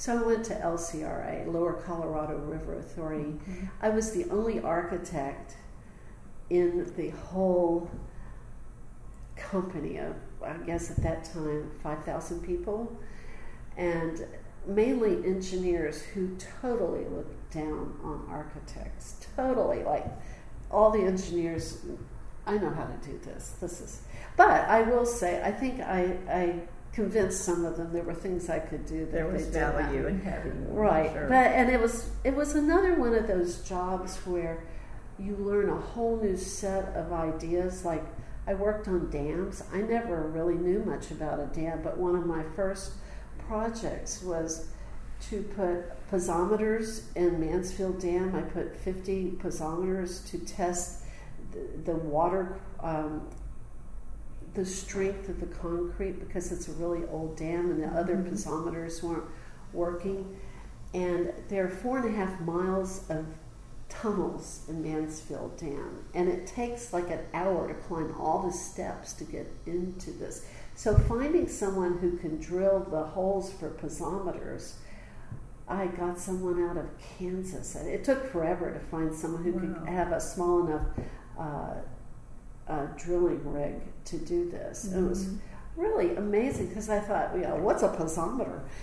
So I went to LCRA, Lower Colorado River Authority. Mm-hmm. I was the only architect in the whole company of, I guess at that time, 5,000 people, and mainly engineers who totally looked down on architects. Totally, like all the engineers, I know how to do this. This is, but I will say, I think I, I convinced some of them there were things I could do. That there was value in having right, sure. but and it was it was another one of those jobs where you learn a whole new set of ideas. Like I worked on dams. I never really knew much about a dam, but one of my first projects was to put piezometers in Mansfield Dam. I put 50 piezometers to test the, the water, um, the strength of the concrete because it's a really old dam and the other mm-hmm. piezometers weren't working. And there are four and a half miles of tunnels in Mansfield Dam, and it takes like an hour to climb all the steps to get into this. So finding someone who can drill the holes for piezometers, I got someone out of Kansas. It took forever to find someone who wow. could have a small enough uh, uh, drilling rig to do this. Mm-hmm. It was mm-hmm. really amazing because I thought, you know, what's a piezometer?